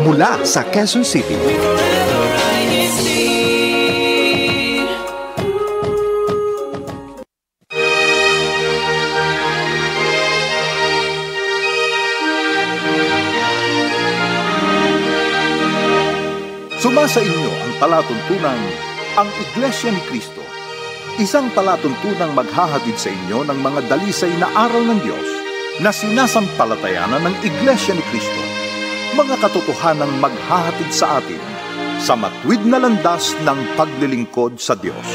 mula sa Quezon City. Sumasa inyo ang palatuntunang ang Iglesia ni Cristo, isang palatuntunang maghahatid sa inyo ng mga dalisay na aral ng Diyos na sinasampalatayanan ng Iglesia ni Cristo, mga katotohanang maghahatid sa atin sa matwid na landas ng paglilingkod sa Diyos.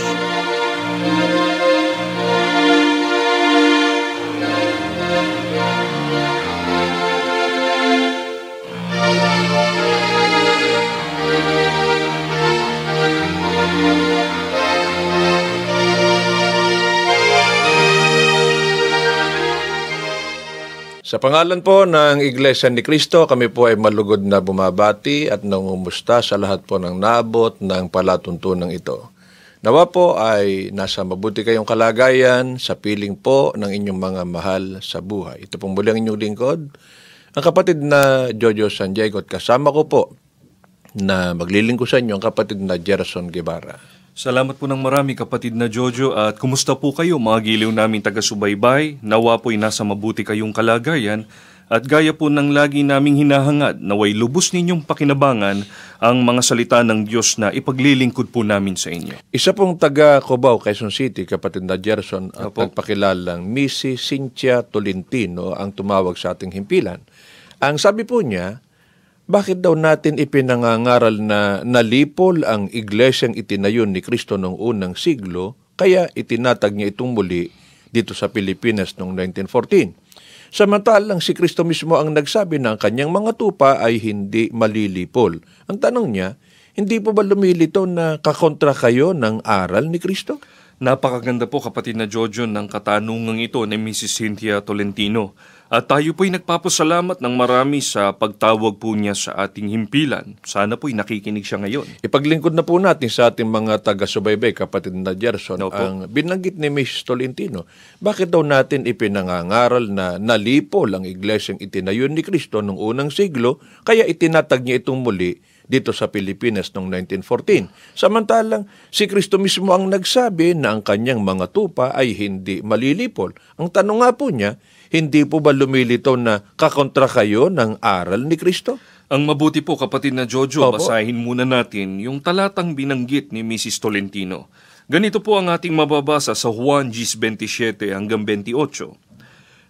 Sa pangalan po ng Iglesia ni Cristo, kami po ay malugod na bumabati at nangumusta sa lahat po ng nabot ng palatuntunan ito. Nawa po ay nasa mabuti kayong kalagayan sa piling po ng inyong mga mahal sa buhay. Ito pong muli ang inyong lingkod, ang kapatid na Jojo San Diego at kasama ko po na maglilingko sa inyo ang kapatid na Gerson Guevara. Salamat po ng marami kapatid na Jojo at kumusta po kayo mga giliw namin taga-subaybay? Nawa po'y nasa mabuti kayong kalagayan at gaya po ng lagi naming hinahangad naway lubos ninyong pakinabangan ang mga salita ng Diyos na ipaglilingkod po namin sa inyo. Isa pong taga Cubao, Quezon City, kapatid na Gerson at nagpakilalang Missy Cynthia Tolentino ang tumawag sa ating himpilan. Ang sabi po niya, bakit daw natin ipinangangaral na nalipol ang iglesyang itinayo ni Kristo noong unang siglo, kaya itinatag niya itong muli dito sa Pilipinas noong 1914. Samantalang si Kristo mismo ang nagsabi na ang kanyang mga tupa ay hindi malilipol. Ang tanong niya, hindi po ba lumilito na kakontra kayo ng aral ni Kristo? Napakaganda po kapatid na Jojo ng katanungang ito ni Mrs. Cynthia Tolentino. At tayo po'y nagpapasalamat ng marami sa pagtawag po niya sa ating himpilan. Sana po'y nakikinig siya ngayon. Ipaglingkod na po natin sa ating mga taga-subaybay, kapatid na Gerson, Opo. ang binanggit ni Mrs. Tolentino. Bakit daw natin ipinangangaral na nalipol ang iglesyang itinayo ni Kristo noong unang siglo, kaya itinatag niya itong muli dito sa Pilipinas noong 1914. Samantalang si Kristo mismo ang nagsabi na ang kanyang mga tupa ay hindi malilipol. Ang tanong nga po niya, hindi po ba lumilitaw na kakontra kayo ng aral ni Kristo? Ang mabuti po kapatid na Jojo, Opo. basahin muna natin yung talatang binanggit ni Mrs. Tolentino. Ganito po ang ating mababasa sa Juan 10.27 hanggang 28.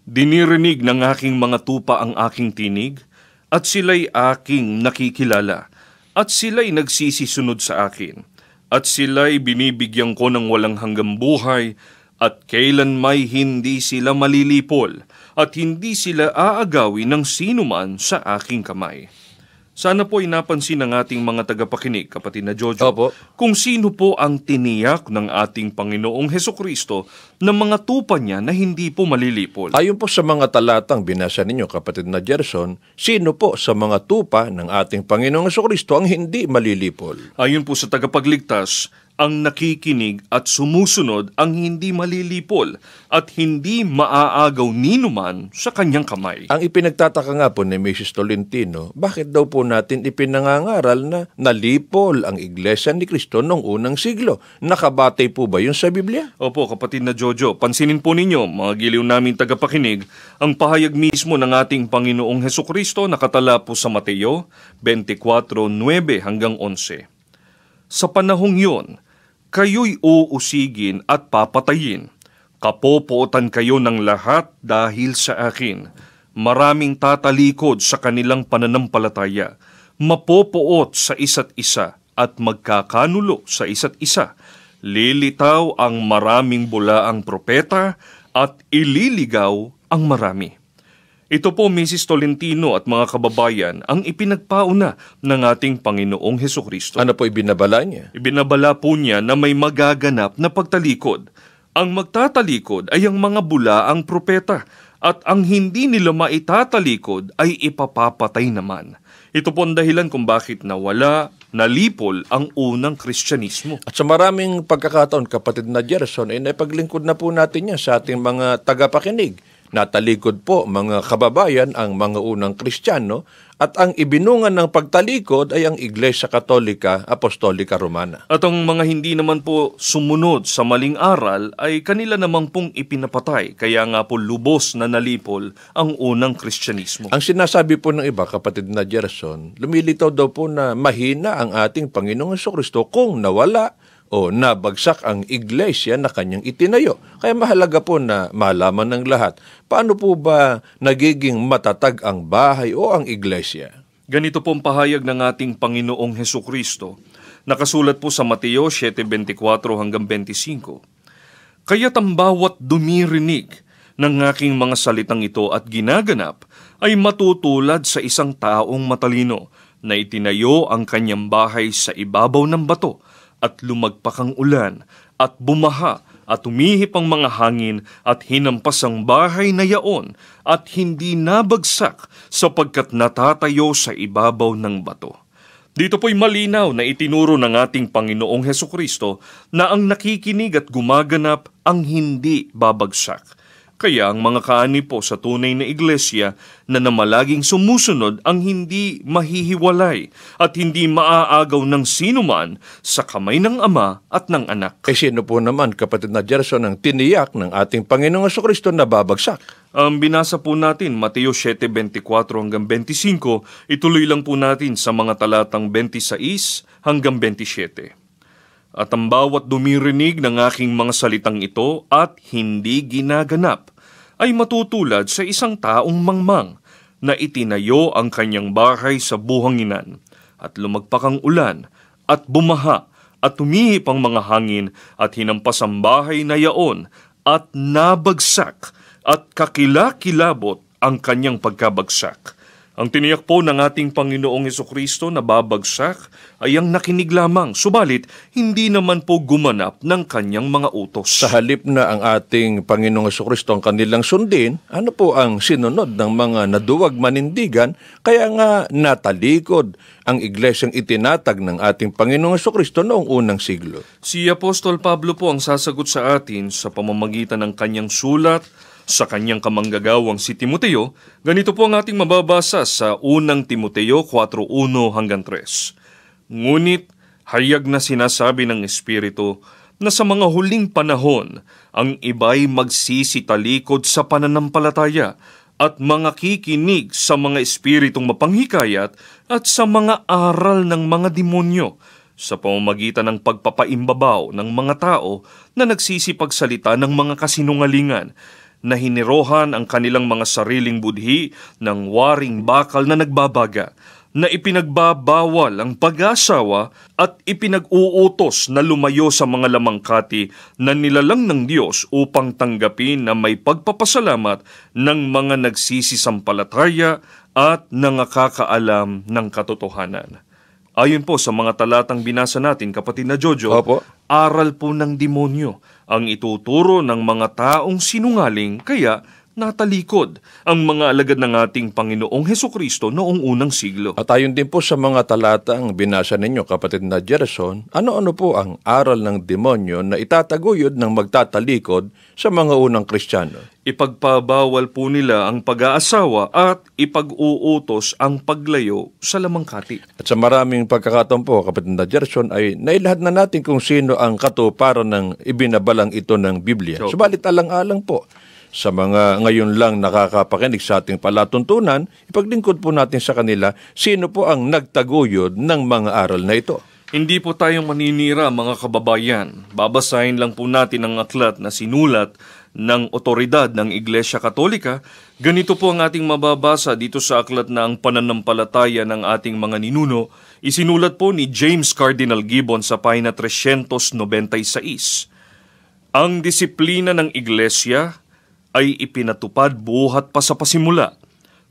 Dinirinig ng aking mga tupa ang aking tinig, at sila'y aking nakikilala, at sila'y nagsisisunod sa akin, at sila'y binibigyan ko ng walang hanggang buhay, at kailan may hindi sila malilipol, at hindi sila aagawin ng sinuman sa aking kamay. Sana po ay napansin ng ating mga tagapakinig, kapatid na Jojo, Opo. kung sino po ang tiniyak ng ating Panginoong Heso Kristo na mga tupa niya na hindi po malilipol. Ayon po sa mga talatang binasa ninyo, kapatid na Gerson, sino po sa mga tupa ng ating Panginoong Kristo ang hindi malilipol? Ayon po sa tagapagligtas, ang nakikinig at sumusunod ang hindi malilipol at hindi maaagaw ninuman sa kanyang kamay. Ang ipinagtataka nga po ni Mrs. Tolentino, bakit daw po natin ipinangangaral na nalipol ang Iglesia ni Kristo noong unang siglo? Nakabatay po ba yun sa Biblia? Opo, kapatid na Jojo, pansinin po ninyo, mga giliw namin tagapakinig, ang pahayag mismo ng ating Panginoong Heso Kristo nakatala po sa Mateo 24.9 hanggang 11. Sa panahong yon, kayo'y uusigin at papatayin. Kapopotan kayo ng lahat dahil sa akin. Maraming tatalikod sa kanilang pananampalataya. Mapopoot sa isa't isa at magkakanulo sa isa't isa. Lilitaw ang maraming bulaang propeta at ililigaw ang marami. Ito po, Mrs. Tolentino at mga kababayan, ang ipinagpauna ng ating Panginoong Heso Kristo. Ano po ibinabala niya? Ibinabala po niya na may magaganap na pagtalikod. Ang magtatalikod ay ang mga bulaang propeta at ang hindi nila maitatalikod ay ipapapatay naman. Ito po ang dahilan kung bakit nawala, nalipol ang unang Kristyanismo. At sa maraming pagkakataon, kapatid na Gerson, ay napaglingkod na po natin yan sa ating mga tagapakinig natalikod po mga kababayan ang mga unang Kristiyano at ang ibinungan ng pagtalikod ay ang Iglesia Katolika Apostolika Romana. At ang mga hindi naman po sumunod sa maling aral ay kanila namang pong ipinapatay, kaya nga po lubos na nalipol ang unang Kristyanismo. Ang sinasabi po ng iba, kapatid na Gerson, lumilitaw daw po na mahina ang ating Panginoong Kristo kung nawala o nabagsak ang iglesia na kanyang itinayo. Kaya mahalaga po na malaman ng lahat, paano po ba nagiging matatag ang bahay o ang iglesia? Ganito pong pahayag ng ating Panginoong Heso Kristo. Nakasulat po sa Mateo 7.24 hanggang 25. Kaya't ang bawat dumirinig ng aking mga salitang ito at ginaganap ay matutulad sa isang taong matalino na itinayo ang kanyang bahay sa ibabaw ng bato at lumagpak ang ulan at bumaha at umihip ang mga hangin at hinampas ang bahay na yaon at hindi nabagsak sapagkat natatayo sa ibabaw ng bato. Dito po'y malinaw na itinuro ng ating Panginoong Heso Kristo na ang nakikinig at gumaganap ang hindi babagsak kaya ang mga kaani po sa tunay na iglesia na namalaging sumusunod ang hindi mahihiwalay at hindi maaagaw ng sinuman sa kamay ng ama at ng anak. Eh sino po naman, kapatid na Gerson, ang tiniyak ng ating Panginoong Kristo na babagsak? Ang binasa po natin, Mateo 7.24 hanggang 25, ituloy lang po natin sa mga talatang 26 hanggang 27. At ang bawat dumirinig ng aking mga salitang ito at hindi ginaganap ay matutulad sa isang taong mangmang na itinayo ang kanyang bahay sa buhanginan at lumagpak ang ulan at bumaha at tumihip ang mga hangin at hinampas ang bahay na yaon at nabagsak at kakilakilabot ang kanyang pagkabagsak ang tiniyak po ng ating Panginoong Kristo na babagsak ay ang nakinig lamang, subalit hindi naman po gumanap ng kanyang mga utos. Sa halip na ang ating Panginoong Kristo ang kanilang sundin, ano po ang sinunod ng mga naduwag manindigan, kaya nga natalikod ang iglesyang itinatag ng ating Panginoong Kristo noong unang siglo. Si Apostol Pablo po ang sasagot sa atin sa pamamagitan ng kanyang sulat, sa kanyang kamanggagawang si Timoteo, ganito po ang ating mababasa sa unang Timoteo 4.1 hanggang 3. Ngunit hayag na sinasabi ng Espiritu na sa mga huling panahon ang iba'y magsisitalikod sa pananampalataya at mga kikinig sa mga espiritong mapanghikayat at sa mga aral ng mga demonyo sa pamamagitan ng pagpapaimbabaw ng mga tao na nagsisipagsalita ng mga kasinungalingan na hinirohan ang kanilang mga sariling budhi ng waring bakal na nagbabaga, na ipinagbabawal ang pag-asawa at ipinag-uutos na lumayo sa mga lamangkati na nilalang ng Diyos upang tanggapin na may pagpapasalamat ng mga nagsisisampalataya at nangakakaalam ng katotohanan. Ayon po sa mga talatang binasa natin, kapatid na Jojo, Opo. aral po ng demonyo ang ituturo ng mga taong sinungaling kaya natalikod ang mga alagad ng ating Panginoong Heso Kristo noong unang siglo. At ayon din po sa mga talatang binasa ninyo, kapatid na Gerson, ano-ano po ang aral ng demonyo na itataguyod ng magtatalikod sa mga unang Kristiyano? Ipagpabawal po nila ang pag-aasawa at ipag-uutos ang paglayo sa lamangkati. At sa maraming pagkakataon po, kapatid na Gerson, ay nailahad na natin kung sino ang katuparan ng ibinabalang ito ng Biblia. Subalit alang-alang po, sa mga ngayon lang nakakapakinig sa ating palatuntunan, ipaglingkod po natin sa kanila sino po ang nagtaguyod ng mga aral na ito. Hindi po tayo maninira mga kababayan. Babasahin lang po natin ang aklat na sinulat ng otoridad ng Iglesia Katolika. Ganito po ang ating mababasa dito sa aklat na ang pananampalataya ng ating mga ninuno. Isinulat po ni James Cardinal Gibbon sa pahina 396. Ang disiplina ng Iglesia ay ipinatupad buhat pa sa pasimula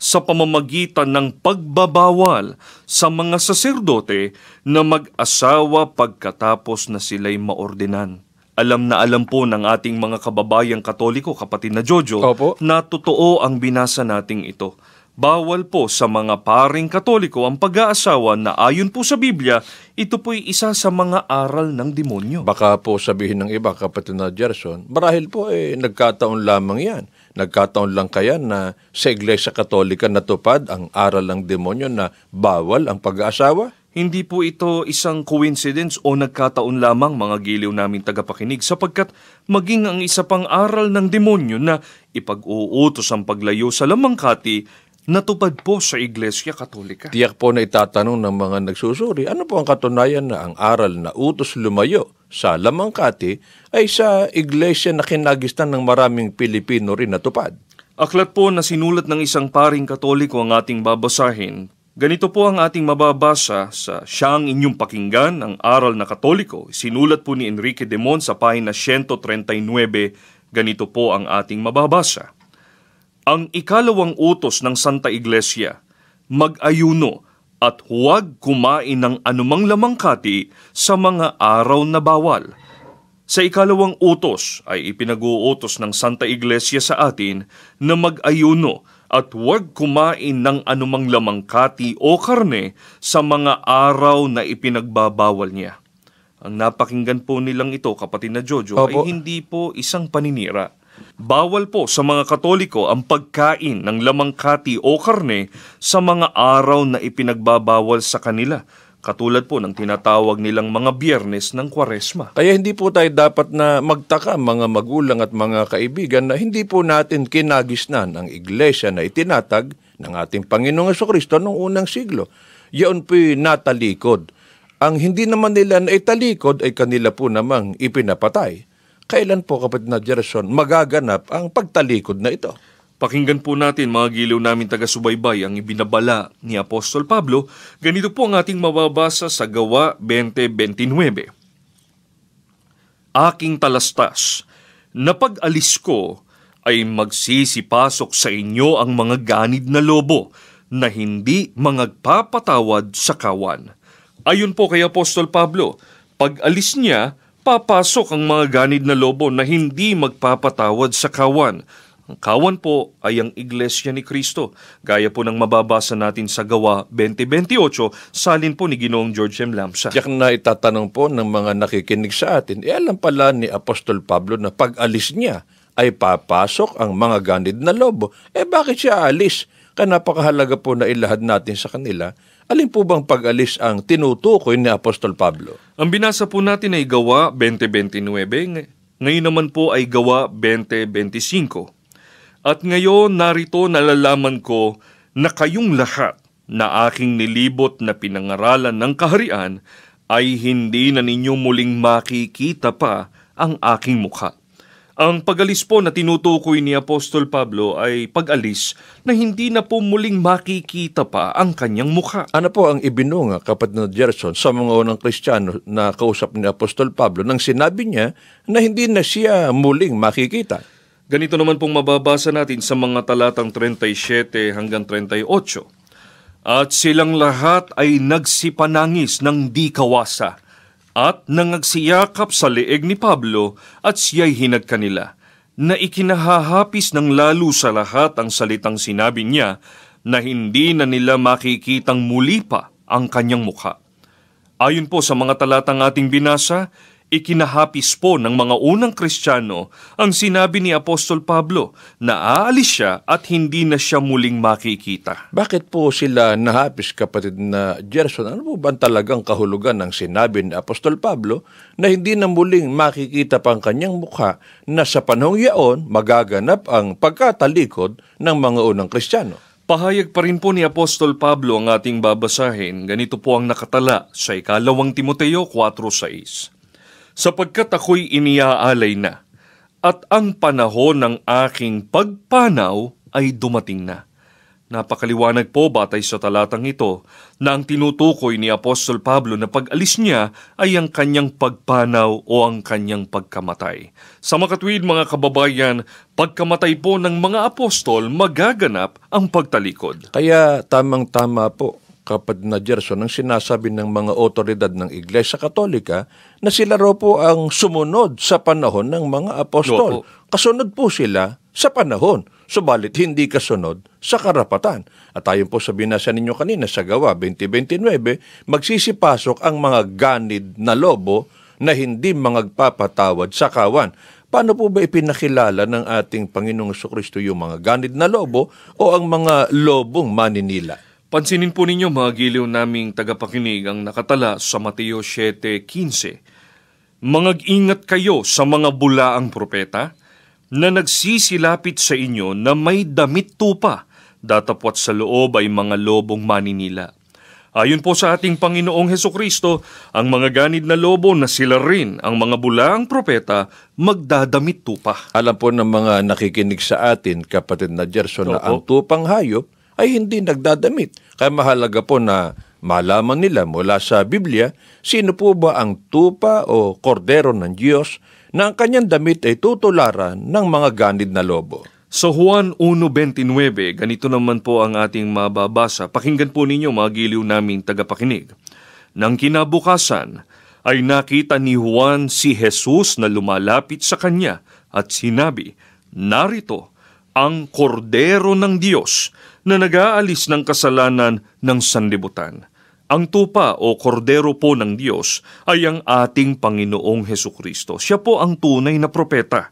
sa pamamagitan ng pagbabawal sa mga saserdote na mag-asawa pagkatapos na sila'y maordinan. Alam na alam po ng ating mga kababayang katoliko, kapatid na Jojo, Opo. na totoo ang binasa nating ito. Bawal po sa mga paring katoliko ang pag-aasawa na ayon po sa Biblia, ito po'y isa sa mga aral ng demonyo. Baka po sabihin ng iba, kapatid na Gerson, marahil po eh nagkataon lamang yan Nagkataon lang kaya na sa Iglesia Katolika natupad ang aral ng demonyo na bawal ang pag-aasawa? Hindi po ito isang coincidence o nagkataon lamang mga giliw namin tagapakinig sapagkat maging ang isa pang aral ng demonyo na ipag-uutos ang paglayo sa lamangkati natupad po sa Iglesia Katolika. Tiyak po na itatanong ng mga nagsusuri, ano po ang katunayan na ang aral na utos lumayo sa Lamangkati ay sa iglesia na kinagistan ng maraming Pilipino rin natupad. Aklat po na sinulat ng isang paring katoliko ang ating babasahin. Ganito po ang ating mababasa sa Siyang Inyong Pakinggan, ang Aral na Katoliko. Sinulat po ni Enrique de Mon sa pahina 139. Ganito po ang ating mababasa. Ang ikalawang utos ng Santa Iglesia, mag-ayuno at huwag kumain ng anumang lamangkati sa mga araw na bawal. Sa ikalawang utos ay ipinag-uutos ng Santa Iglesia sa atin na mag-ayuno at huwag kumain ng anumang lamangkati o karne sa mga araw na ipinagbabawal niya. Ang napakinggan po nilang ito, kapatid na Jojo, Opo. ay hindi po isang paninira Bawal po sa mga Katoliko ang pagkain ng lamangkati o karne sa mga araw na ipinagbabawal sa kanila, katulad po ng tinatawag nilang mga biyernes ng kwaresma. Kaya hindi po tayo dapat na magtaka mga magulang at mga kaibigan na hindi po natin kinagisnan ang iglesia na itinatag ng ating Panginoong Kristo noong unang siglo. Yaon po'y natalikod. Ang hindi naman nila na italikod ay kanila po namang ipinapatay kailan po kapatid na Gerson magaganap ang pagtalikod na ito? Pakinggan po natin mga giliw namin taga-subaybay ang ibinabala ni Apostol Pablo. Ganito po ang ating mababasa sa Gawa 20.29. Aking talastas, na pag-alis ko ay magsisipasok sa inyo ang mga ganid na lobo na hindi mangagpapatawad sa kawan. Ayon po kay Apostol Pablo, pag-alis niya papasok ang mga ganid na lobo na hindi magpapatawad sa kawan. Ang kawan po ay ang Iglesia ni Kristo. Gaya po ng mababasa natin sa Gawa 2028, salin po ni Ginoong George M. Lamsa. Tiyak na itatanong po ng mga nakikinig sa atin, eh alam pala ni Apostol Pablo na pag alis niya ay papasok ang mga ganid na lobo. Eh bakit siya alis? Kaya napakahalaga po na ilahad natin sa kanila Alin po bang pag-alis ang tinutukoy ni Apostol Pablo? Ang binasa po natin ay Gawa 20.29, ngayon naman po ay Gawa 20.25. At ngayon narito nalalaman ko na kayong lahat na aking nilibot na pinangaralan ng kaharian ay hindi na ninyo muling makikita pa ang aking mukha. Ang pag-alis po na tinutukoy ni Apostol Pablo ay pag-alis na hindi na po muling makikita pa ang kanyang mukha. Ano po ang ibinunga, kapatid na Gerson, sa mga unang Kristiyano na kausap ni Apostol Pablo nang sinabi niya na hindi na siya muling makikita? Ganito naman pong mababasa natin sa mga talatang 37 hanggang 38. At silang lahat ay nagsipanangis ng di kawasa at nangagsiyakap sa leeg ni Pablo at siya'y hinag kanila, na ikinahahapis ng lalo sa lahat ang salitang sinabi niya na hindi na nila makikitang muli pa ang kanyang mukha. Ayon po sa mga talatang ating binasa, ikinahapis po ng mga unang Kristiyano ang sinabi ni Apostol Pablo na aalis siya at hindi na siya muling makikita. Bakit po sila nahapis kapatid na Gerson? Ano po ba talagang kahulugan ng sinabi ni Apostol Pablo na hindi na muling makikita pa ang kanyang mukha na sa panahong yaon magaganap ang pagkatalikod ng mga unang Kristiyano? Pahayag pa rin po ni Apostol Pablo ang ating babasahin. Ganito po ang nakatala sa ikalawang Timoteo 4.6 sapagkat ako'y iniaalay na, at ang panahon ng aking pagpanaw ay dumating na. Napakaliwanag po batay sa talatang ito na ang tinutukoy ni Apostol Pablo na pag-alis niya ay ang kanyang pagpanaw o ang kanyang pagkamatay. Sa makatwid mga kababayan, pagkamatay po ng mga apostol magaganap ang pagtalikod. Kaya tamang-tama po kapatid na Gerson ang sinasabi ng mga otoridad ng Iglesia Katolika na sila raw po ang sumunod sa panahon ng mga apostol. Kasunod po sila sa panahon, subalit hindi kasunod sa karapatan. At ayon po sa binasa ninyo kanina sa Gawa 2029, magsisipasok ang mga ganid na lobo na hindi mangagpapatawad sa kawan. paano po ba ipinakilala ng ating Panginoong Kristo yung mga ganid na lobo o ang mga lobong maninila? Pansinin po ninyo mga giliw naming tagapakinig ang nakatala sa Mateo 7.15. Mangag-ingat kayo sa mga bulaang propeta na nagsisilapit sa inyo na may damit tupa, datapwat sa loob ay mga lobong maninila. Ayon po sa ating Panginoong Heso Kristo, ang mga ganid na lobo na sila rin ang mga bulaang propeta magdadamit tupa. Alam po ng mga nakikinig sa atin, kapatid na Gerson, na Opo. ang tupang hayop ay hindi nagdadamit. Kaya mahalaga po na malaman nila mula sa Biblia sino po ba ang tupa o kordero ng Diyos na ang kanyang damit ay tutularan ng mga ganid na lobo. Sa Juan 1.29, ganito naman po ang ating mababasa. Pakinggan po ninyo mga giliw naming tagapakinig. Nang kinabukasan, ay nakita ni Juan si Jesus na lumalapit sa kanya at sinabi, Narito ang kordero ng Diyos na nag-aalis ng kasalanan ng sanlibutan. Ang tupa o kordero po ng Diyos ay ang ating Panginoong Heso Kristo. Siya po ang tunay na propeta.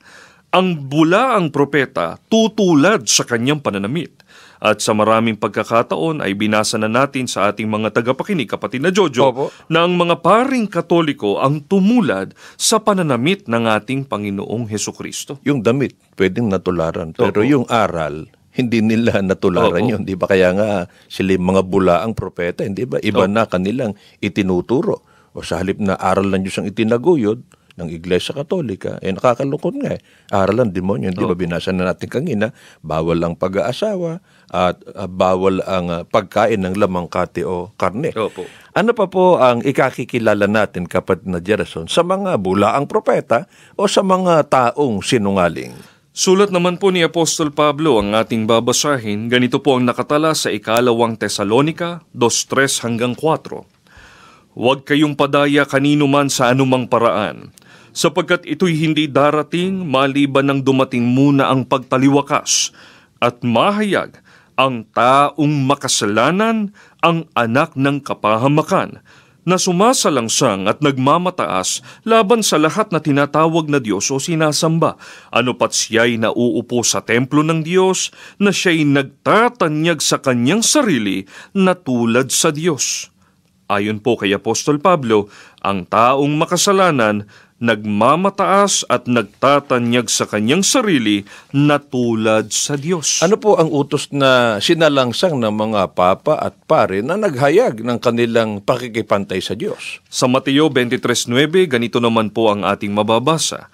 Ang bulaang propeta tutulad sa kanyang pananamit. At sa maraming pagkakataon ay binasa na natin sa ating mga tagapakinig, kapatid na Jojo, Opo. na ang mga paring katoliko ang tumulad sa pananamit ng ating Panginoong Heso Kristo. Yung damit, pwedeng natularan. Pero Opo. yung aral, hindi nila natularan Opo. yun. Di ba? Kaya nga sila yung mga bulaang propeta, hindi ba? Iba na kanilang itinuturo. O sa halip na aral ng Diyos ang itinaguyod ng Iglesia Katolika, eh nakakalungkot nga eh. Aral ng demonyo, di ba? Binasa na natin kanina, bawal ang pag-aasawa at ah, bawal ang ah, pagkain ng lamang kati o karne. Opo. Ano pa po ang ikakikilala natin, kapatid na Jerason, sa mga bulaang propeta o sa mga taong sinungaling? Sulat naman po ni Apostol Pablo ang ating babasahin, ganito po ang nakatala sa ikalawang Tesalonika 2.3 hanggang 4. Huwag kayong padaya kanino man sa anumang paraan, sapagkat ito'y hindi darating maliban ng dumating muna ang pagtaliwakas at mahayag ang taong makasalanan ang anak ng kapahamakan na sumasalangsang at nagmamataas laban sa lahat na tinatawag na Diyos o sinasamba. Ano pat siya'y nauupo sa templo ng Diyos na siya'y nagtatanyag sa kanyang sarili na tulad sa Diyos. Ayon po kay Apostol Pablo, ang taong makasalanan nagmamataas at nagtatanyag sa kanyang sarili na tulad sa Diyos. Ano po ang utos na sinalangsang ng mga papa at pare na naghayag ng kanilang pakikipantay sa Diyos? Sa Mateo 23.9, ganito naman po ang ating mababasa.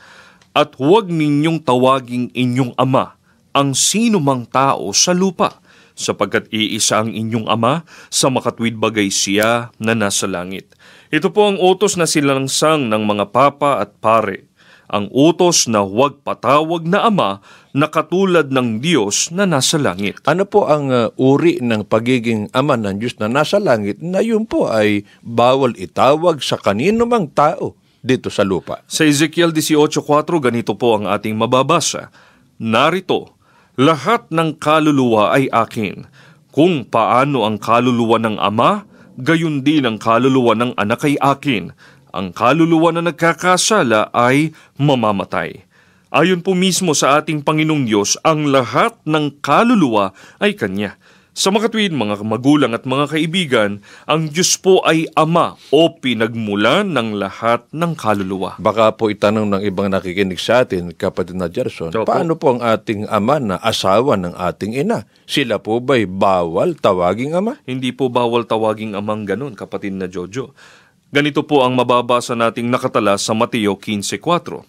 At huwag ninyong tawaging inyong ama ang sino mang tao sa lupa, sapagkat iisa ang inyong ama sa makatwid bagay siya na nasa langit. Ito po ang utos na silangsang ng mga papa at pare. Ang utos na huwag patawag na ama na katulad ng Diyos na nasa langit. Ano po ang uh, uri ng pagiging ama ng Diyos na nasa langit na yun po ay bawal itawag sa kanino mang tao dito sa lupa? Sa Ezekiel 18.4, ganito po ang ating mababasa. Narito, lahat ng kaluluwa ay akin. Kung paano ang kaluluwa ng ama, gayon din ang kaluluwa ng anak ay akin. Ang kaluluwa na nagkakasala ay mamamatay. Ayon po mismo sa ating Panginoong Diyos, ang lahat ng kaluluwa ay Kanya. Sa makatwid, mga magulang at mga kaibigan, ang Diyos po ay Ama o pinagmulan ng lahat ng kaluluwa. Baka po itanong ng ibang nakikinig sa atin, kapatid na Gerson, Opo. paano po ang ating ama na asawa ng ating ina? Sila po ba'y bawal tawaging ama? Hindi po bawal tawaging amang ganun, kapatid na Jojo. Ganito po ang mababasa nating nakatala sa Mateo 15.4.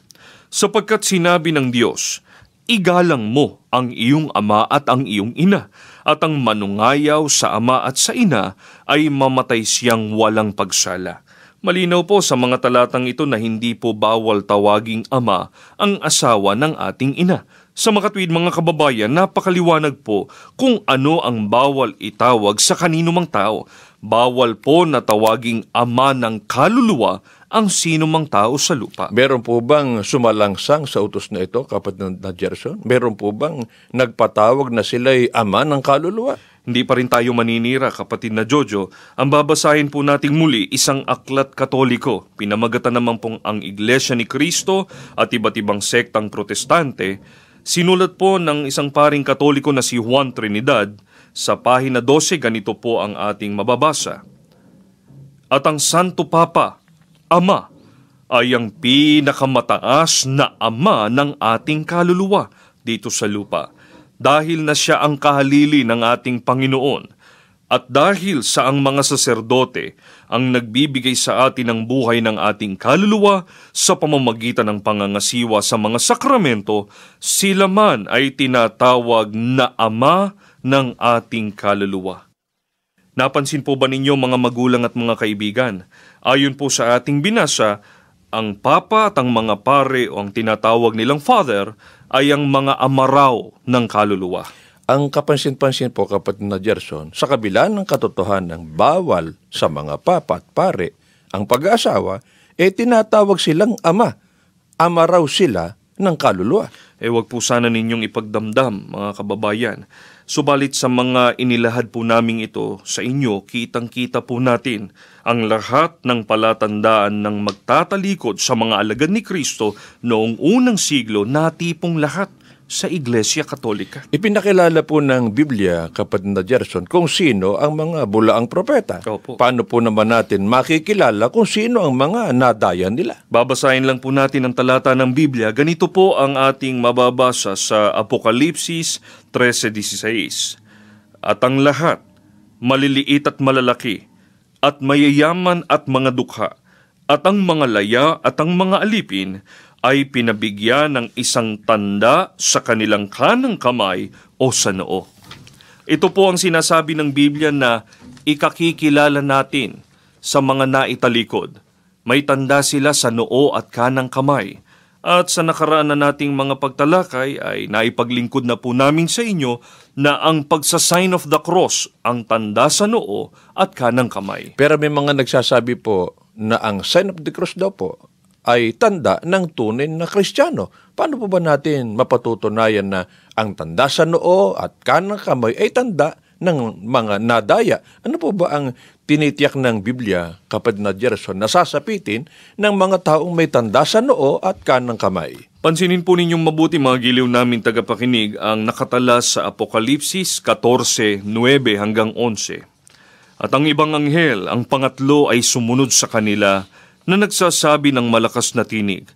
Sapagkat sinabi ng Diyos, Igalang mo ang iyong ama at ang iyong ina, at ang manungayaw sa ama at sa ina ay mamatay siyang walang pagsala. Malinaw po sa mga talatang ito na hindi po bawal tawaging ama ang asawa ng ating ina. Sa makatwid mga kababayan, napakaliwanag po kung ano ang bawal itawag sa kanino mang tao. Bawal po na tawaging ama ng kaluluwa ang sino mang tao sa lupa. Meron po bang sumalangsang sa utos na ito, kapatid na Gerson? Meron po bang nagpatawag na sila'y ama ng kaluluwa? Hindi pa rin tayo maninira, kapatid na Jojo. Ang babasahin po nating muli, isang aklat katoliko. Pinamagatan naman pong ang Iglesia ni Kristo at iba't ibang sektang protestante. Sinulat po ng isang paring katoliko na si Juan Trinidad. Sa pahina 12, ganito po ang ating mababasa. At ang Santo Papa, Ama, ay ang pinakamataas na ama ng ating kaluluwa dito sa lupa dahil na siya ang kahalili ng ating Panginoon at dahil sa ang mga saserdote ang nagbibigay sa atin ng buhay ng ating kaluluwa sa pamamagitan ng pangangasiwa sa mga sakramento, sila man ay tinatawag na ama ng ating kaluluwa. Napansin po ba ninyo mga magulang at mga kaibigan? Ayon po sa ating binasa, ang papa at ang mga pare o ang tinatawag nilang father ay ang mga amaraw ng kaluluwa. Ang kapansin-pansin po kapatid na Gerson, sa kabila ng katotohanan ng bawal sa mga papa at pare ang pag-aasawa, eh tinatawag silang ama. Ama raw sila ng kaluluwa. Eh wag po sana ninyong ipagdamdam, mga kababayan. Subalit sa mga inilahad po namin ito sa inyo, kitang-kita po natin ang lahat ng palatandaan ng magtatalikod sa mga alagad ni Kristo noong unang siglo natipong lahat sa Iglesia Katolika. Ipinakilala po ng Biblia, kapatid na Gerson, kung sino ang mga bulaang propeta. Opo. Paano po naman natin makikilala kung sino ang mga nadaya nila? Babasahin lang po natin ang talata ng Biblia. Ganito po ang ating mababasa sa Apokalipsis 13.16. At ang lahat, maliliit at malalaki, at mayayaman at mga dukha, at ang mga laya at ang mga alipin, ay pinabigyan ng isang tanda sa kanilang kanang kamay o sa noo. Ito po ang sinasabi ng Biblia na ikakikilala natin sa mga naitalikod. May tanda sila sa noo at kanang kamay. At sa nakaraan na nating mga pagtalakay ay naipaglingkod na po namin sa inyo na ang pagsasign of the cross ang tanda sa noo at kanang kamay. Pero may mga nagsasabi po na ang sign of the cross daw po ay tanda ng tunay na Kristiyano. Paano po ba natin mapatutunayan na ang tanda sa noo at kanang kamay ay tanda ng mga nadaya? Ano po ba ang tinitiyak ng Biblia, kapag na Gerson, na sasapitin ng mga taong may tanda sa noo at kanang kamay? Pansinin po ninyong mabuti mga giliw namin tagapakinig ang nakatala sa Apokalipsis 14:9 hanggang 11. At ang ibang anghel, ang pangatlo ay sumunod sa kanila na nagsasabi ng malakas na tinig,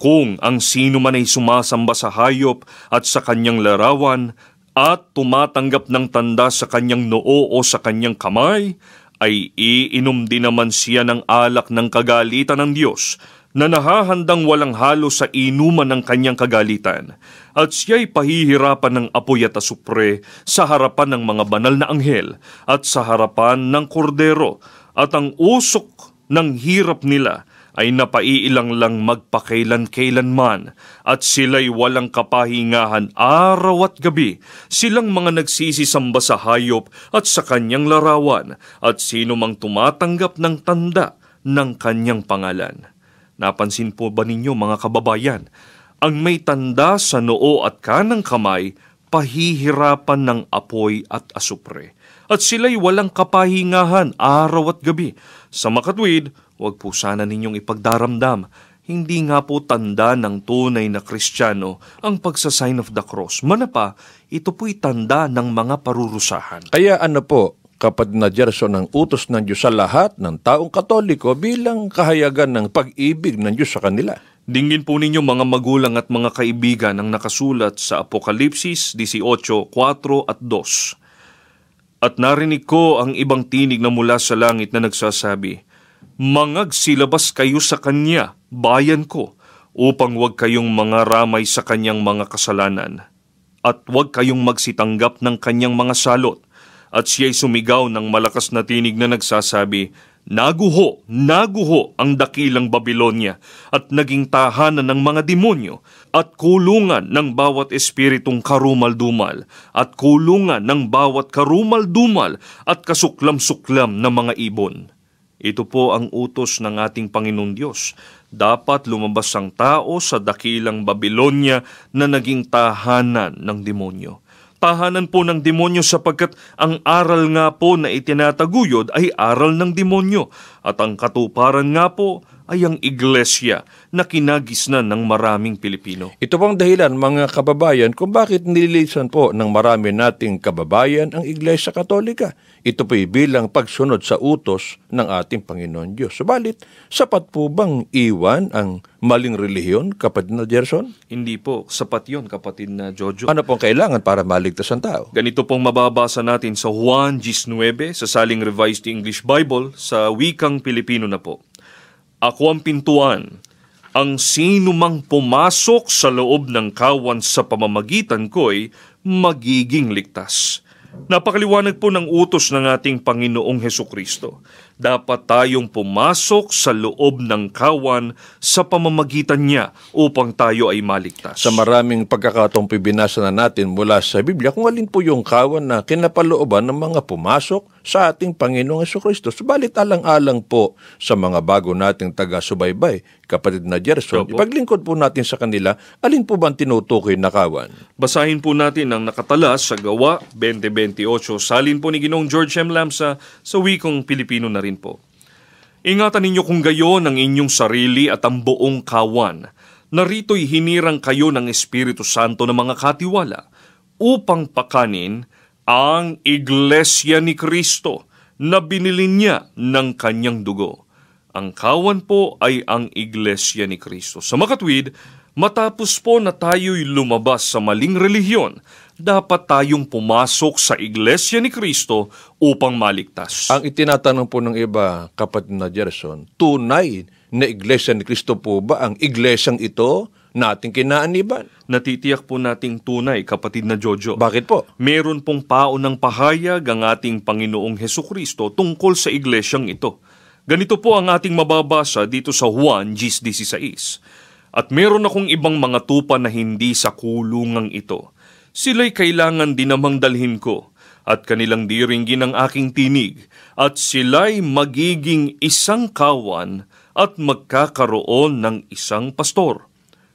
Kung ang sino man ay sumasamba sa hayop at sa kanyang larawan at tumatanggap ng tanda sa kanyang noo o sa kanyang kamay, ay iinom din naman siya ng alak ng kagalitan ng Diyos na nahahandang walang halo sa inuman ng kanyang kagalitan, at siya'y pahihirapan ng apoy at asupre sa harapan ng mga banal na anghel at sa harapan ng kordero, at ang usok ng hirap nila ay napaiilang lang magpakailan-kailanman at sila'y walang kapahingahan araw at gabi. Silang mga nagsisisamba sa hayop at sa kanyang larawan at sino mang tumatanggap ng tanda ng kanyang pangalan. Napansin po ba ninyo mga kababayan, ang may tanda sa noo at kanang kamay, pahihirapan ng apoy at asupre at sila'y walang kapahingahan araw at gabi. Sa makatwid, huwag po sana ninyong ipagdaramdam. Hindi nga po tanda ng tunay na Kristiyano ang pagsasign of the cross. Manapa, ito po'y tanda ng mga parurusahan. Kaya ano po, kapag na Gerson ang utos ng Diyos sa lahat ng taong katoliko bilang kahayagan ng pag-ibig ng Diyos sa kanila. Dinggin po ninyo mga magulang at mga kaibigan ang nakasulat sa Apokalipsis 18:4 at 2. At narinig ko ang ibang tinig na mula sa langit na nagsasabi, Mangag silabas kayo sa kanya, bayan ko, upang wag kayong mga ramay sa kanyang mga kasalanan. At wag kayong magsitanggap ng kanyang mga salot. At siya'y sumigaw ng malakas na tinig na nagsasabi, Naguho, naguho ang dakilang Babylonia at naging tahanan ng mga demonyo at kulungan ng bawat espiritong karumal-dumal at kulungan ng bawat karumal-dumal at kasuklam-suklam na mga ibon. Ito po ang utos ng ating Panginoon Diyos. Dapat lumabas ang tao sa dakilang Babylonia na naging tahanan ng demonyo tahanan po ng demonyo sapagkat ang aral nga po na itinataguyod ay aral ng demonyo. At ang katuparan nga po ay ang iglesia na kinagisnan ng maraming Pilipino. Ito pong dahilan mga kababayan kung bakit nililisan po ng marami nating kababayan ang Iglesia Katolika. Ito po'y bilang pagsunod sa utos ng ating Panginoon Diyos. Subalit, sapat po bang iwan ang maling relihiyon, kapatid na Gerson? Hindi po, sapat yon kapatid na Jojo. Ano pong kailangan para maligtas ang tao? Ganito pong mababasa natin sa Juan 19 sa Saling Revised English Bible sa wikang Pilipino na po. Ako ang pintuan. Ang sino mang pumasok sa loob ng kawan sa pamamagitan ko'y magiging ligtas. Napakaliwanag po ng utos ng ating Panginoong Heso Kristo. Dapat tayong pumasok sa loob ng kawan sa pamamagitan niya upang tayo ay maligtas. Sa maraming pagkakataong pibinasa na natin mula sa Biblia, kung alin po yung kawan na kinapalooban ng mga pumasok sa ating Panginoong Yeso Kristo. Subalit alang-alang po sa mga bago nating taga-subaybay, kapatid na Gerson, Opo. ipaglingkod po natin sa kanila, alin po ba ang tinutukoy na kawan? Basahin po natin ang nakatalas sa Gawa 2028. Salin po ni Ginoong George M. Lamsa sa wikong Pilipino na rin po. Ingatan ninyo kung gayon ang inyong sarili at ang buong kawan. Narito'y hinirang kayo ng Espiritu Santo ng mga katiwala upang pakanin ang Iglesia ni Kristo na binili niya ng kanyang dugo. Ang kawan po ay ang Iglesia ni Kristo. Sa makatwid, matapos po na tayo'y lumabas sa maling relihiyon, dapat tayong pumasok sa Iglesia ni Kristo upang maligtas. Ang itinatanong po ng iba, kapatid na Gerson, tunay na Iglesia ni Kristo po ba ang iglesyang ito nating kinaaniban? Natitiyak po nating tunay, kapatid na Jojo. Bakit po? Meron pong paunang pahayag ang ating Panginoong Heso Kristo tungkol sa iglesyang ito. Ganito po ang ating mababasa dito sa Juan 10.16. At meron akong ibang mga tupa na hindi sa kulungang ito. Sila'y kailangan din namang dalhin ko at kanilang diringgin ang aking tinig at sila'y magiging isang kawan at magkakaroon ng isang pastor.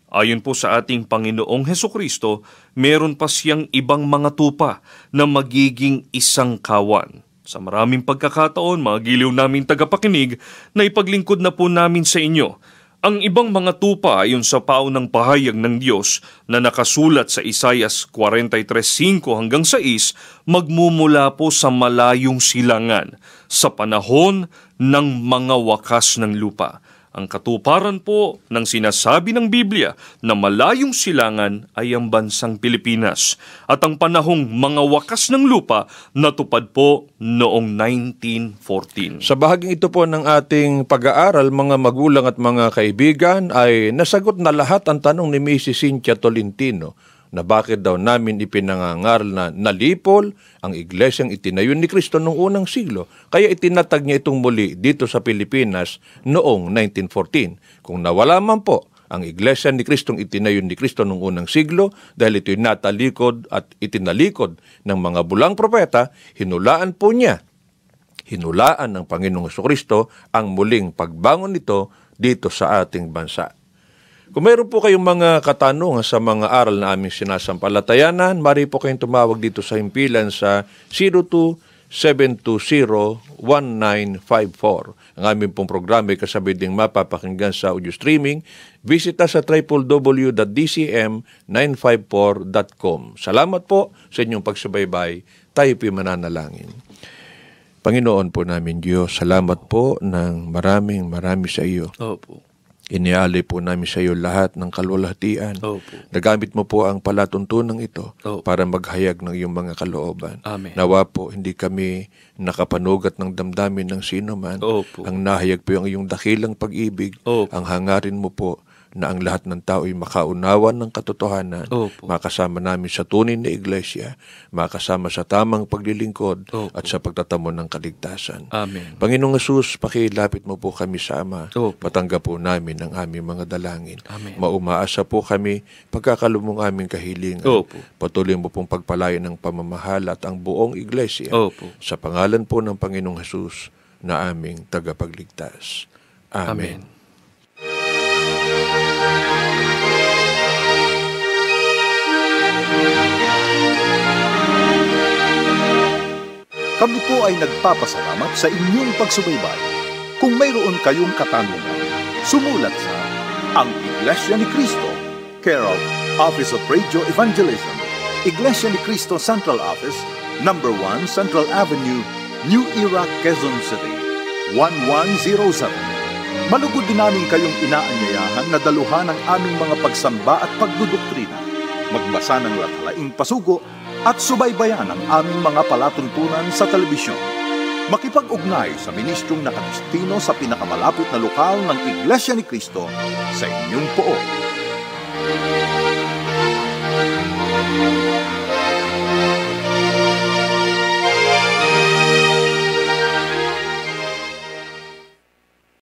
Ayon po sa ating Panginoong Heso Kristo, meron pa siyang ibang mga tupa na magiging isang kawan. Sa maraming pagkakataon, mga giliw naming tagapakinig, na ipaglingkod na po namin sa inyo ang ibang mga tupa ayon sa paunang pahayag ng Diyos na nakasulat sa Isayas 43.5 hanggang 6 magmumula po sa malayong silangan sa panahon ng mga wakas ng lupa. Ang katuparan po ng sinasabi ng Biblia na malayong silangan ay ang bansang Pilipinas at ang panahong mga wakas ng lupa natupad po noong 1914. Sa bahaging ito po ng ating pag-aaral, mga magulang at mga kaibigan, ay nasagot na lahat ang tanong ni Mrs. Cynthia Tolentino na bakit daw namin ipinangangaral na nalipol ang iglesyang itinayo ni Kristo noong unang siglo. Kaya itinatag niya itong muli dito sa Pilipinas noong 1914. Kung nawala man po ang iglesia ni Kristong itinayo ni Kristo noong unang siglo dahil ito'y natalikod at itinalikod ng mga bulang propeta, hinulaan po niya hinulaan ng Panginoong Kristo ang muling pagbangon nito dito sa ating bansa. Kung mayroon po kayong mga katanungan sa mga aral na aming sinasampalatayanan, mari po kayong tumawag dito sa himpilan sa 02-720-1954. Ang aming pong programa ay kasabi ding mapapakinggan sa audio streaming. Visita sa www.dcm954.com. Salamat po sa inyong pagsubaybay. Tayo po'y mananalangin. Panginoon po namin Diyos, salamat po ng maraming marami sa iyo. Opo. Inialay po namin sa iyo lahat ng kalwalhatian. Opo. Nagamit mo po ang palatuntunan ito Opo. para maghayag ng iyong mga kalooban. Amen. Nawa po, hindi kami nakapanugat ng damdamin ng sino man. Opo. Ang nahayag po yung iyong dakilang pag-ibig. Opo. Ang hangarin mo po na ang lahat ng tao ay makaunawan ng katotohanan, Opo. makasama namin sa tunay na iglesia, makasama sa tamang paglilingkod Opo. at sa pagtatamo ng kaligtasan. Amen. Panginoong Jesus, pakilapit mo po kami sa Ama. Opo. Patanggap po namin ang aming mga dalangin. Amen. Maumaasa po kami pagkakalumong aming kahilingan. Opo. Patuloy mo pong pagpalayan ng pamamahal at ang buong iglesia. Opo. Sa pangalan po ng Panginoong Jesus na aming tagapagligtas. Amen. Amen. Kami po ay nagpapasalamat sa inyong pagsubaybay. Kung mayroon kayong katanungan, sumulat sa Ang Iglesia ni Cristo, care of Office of Radio Evangelism, Iglesia ni Cristo Central Office, Number 1 Central Avenue, New Era, Quezon City, 1107. Malugod din namin kayong inaanyayahan na daluhan ang aming mga pagsamba at pagdudoktrina, magbasa ng latalaing pasugo at subaybayan ang aming mga palatuntunan sa telebisyon. Makipag-ugnay sa ministrong nakadistino sa pinakamalapit na lokal ng Iglesia ni Cristo sa inyong poon.